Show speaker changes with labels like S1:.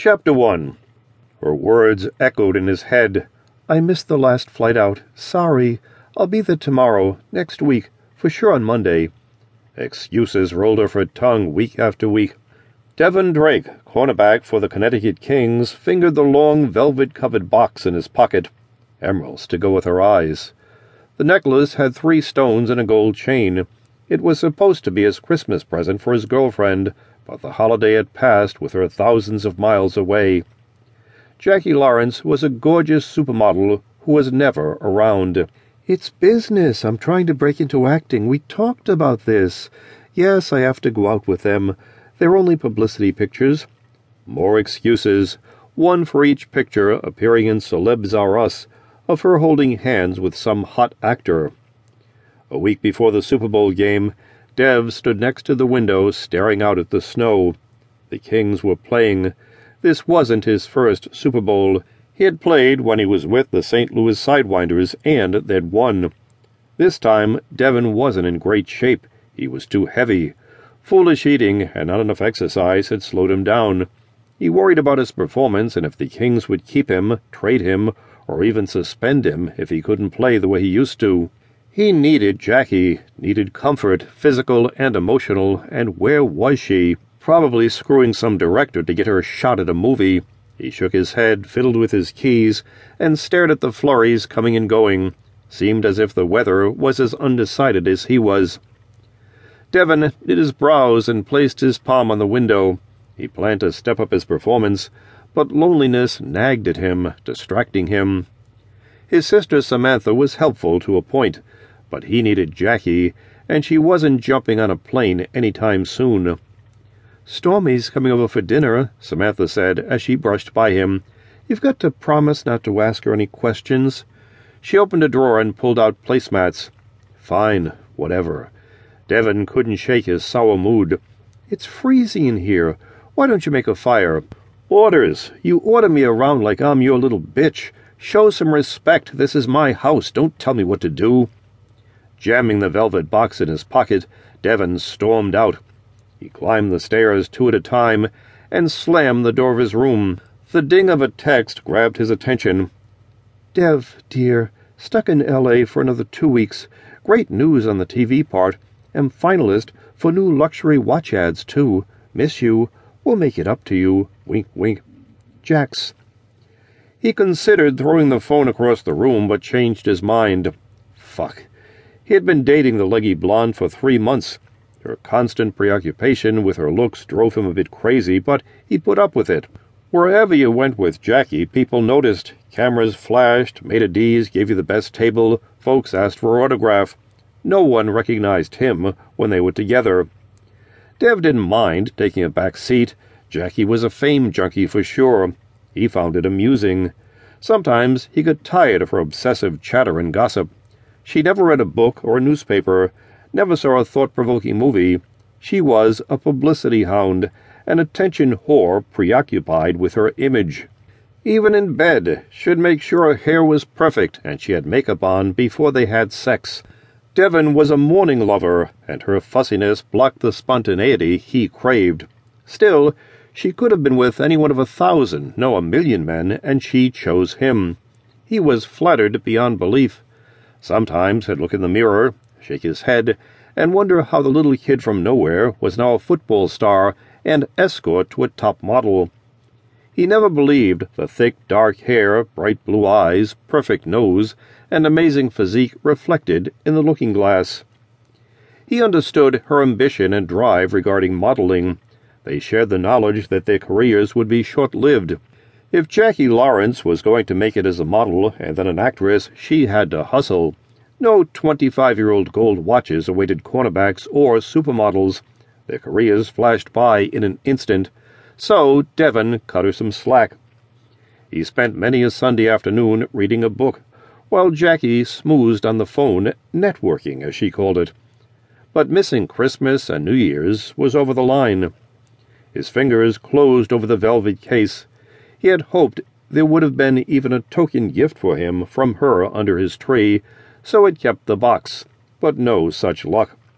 S1: Chapter 1 Her words echoed in his head. I missed the last flight out. Sorry. I'll be there tomorrow, next week, for sure on Monday. Excuses rolled off her tongue week after week. Devon Drake, cornerback for the Connecticut Kings, fingered the long velvet covered box in his pocket. Emeralds to go with her eyes. The necklace had three stones and a gold chain. It was supposed to be his Christmas present for his girlfriend, but the holiday had passed with her thousands of miles away. Jackie Lawrence was a gorgeous supermodel who was never around. It's business. I'm trying to break into acting. We talked about this. Yes, I have to go out with them. They're only publicity pictures. More excuses, one for each picture appearing in Celebs Are Us, of her holding hands with some hot actor. A week before the Super Bowl game, Dev stood next to the window staring out at the snow. The Kings were playing. This wasn't his first Super Bowl. He had played when he was with the St. Louis Sidewinders, and they'd won. This time, Devon wasn't in great shape. He was too heavy. Foolish eating and not enough exercise had slowed him down. He worried about his performance and if the Kings would keep him, trade him, or even suspend him if he couldn't play the way he used to. He needed Jackie, needed comfort, physical and emotional, and where was she? Probably screwing some director to get her a shot at a movie. He shook his head, fiddled with his keys, and stared at the flurries coming and going. Seemed as if the weather was as undecided as he was. Devon knit his brows and placed his palm on the window. He planned to step up his performance, but loneliness nagged at him, distracting him. His sister Samantha was helpful to a point but he needed Jackie, and she wasn't jumping on a plane any time soon. Stormy's coming over for dinner, Samantha said as she brushed by him. You've got to promise not to ask her any questions. She opened a drawer and pulled out placemats. Fine, whatever. Devon couldn't shake his sour mood. It's freezing in here. Why don't you make a fire? Orders. You order me around like I'm your little bitch. Show some respect. This is my house. Don't tell me what to do. Jamming the velvet box in his pocket, Devon stormed out. He climbed the stairs two at a time and slammed the door of his room. The ding of a text grabbed his attention. Dev, dear, stuck in L.A. for another two weeks. Great news on the TV part. Am finalist for new luxury watch ads, too. Miss you. We'll make it up to you. Wink, wink. Jax. He considered throwing the phone across the room, but changed his mind. Fuck. He had been dating the leggy blonde for three months. Her constant preoccupation with her looks drove him a bit crazy, but he put up with it. Wherever you went with Jackie, people noticed. Cameras flashed, maitre d's gave you the best table, folks asked for autograph. No one recognized him when they were together. Dev didn't mind taking a back seat. Jackie was a fame junkie for sure. He found it amusing. Sometimes he got tired of her obsessive chatter and gossip. She never read a book or a newspaper, never saw a thought provoking movie. She was a publicity hound, an attention whore preoccupied with her image. Even in bed, she'd make sure her hair was perfect and she had makeup on before they had sex. Devon was a morning lover, and her fussiness blocked the spontaneity he craved. Still, she could have been with any one of a thousand, no, a million men, and she chose him. He was flattered beyond belief. Sometimes he'd look in the mirror, shake his head, and wonder how the little kid from nowhere was now a football star and escort to a top model. He never believed the thick, dark hair, bright blue eyes, perfect nose, and amazing physique reflected in the looking glass. He understood her ambition and drive regarding modeling. They shared the knowledge that their careers would be short lived. If Jackie Lawrence was going to make it as a model and then an actress, she had to hustle. No 25 year old gold watches awaited cornerbacks or supermodels. Their careers flashed by in an instant, so Devon cut her some slack. He spent many a Sunday afternoon reading a book, while Jackie smoothed on the phone, networking, as she called it. But missing Christmas and New Year's was over the line. His fingers closed over the velvet case he had hoped there would have been even a token gift for him from her under his tree, so had kept the box, but no such luck.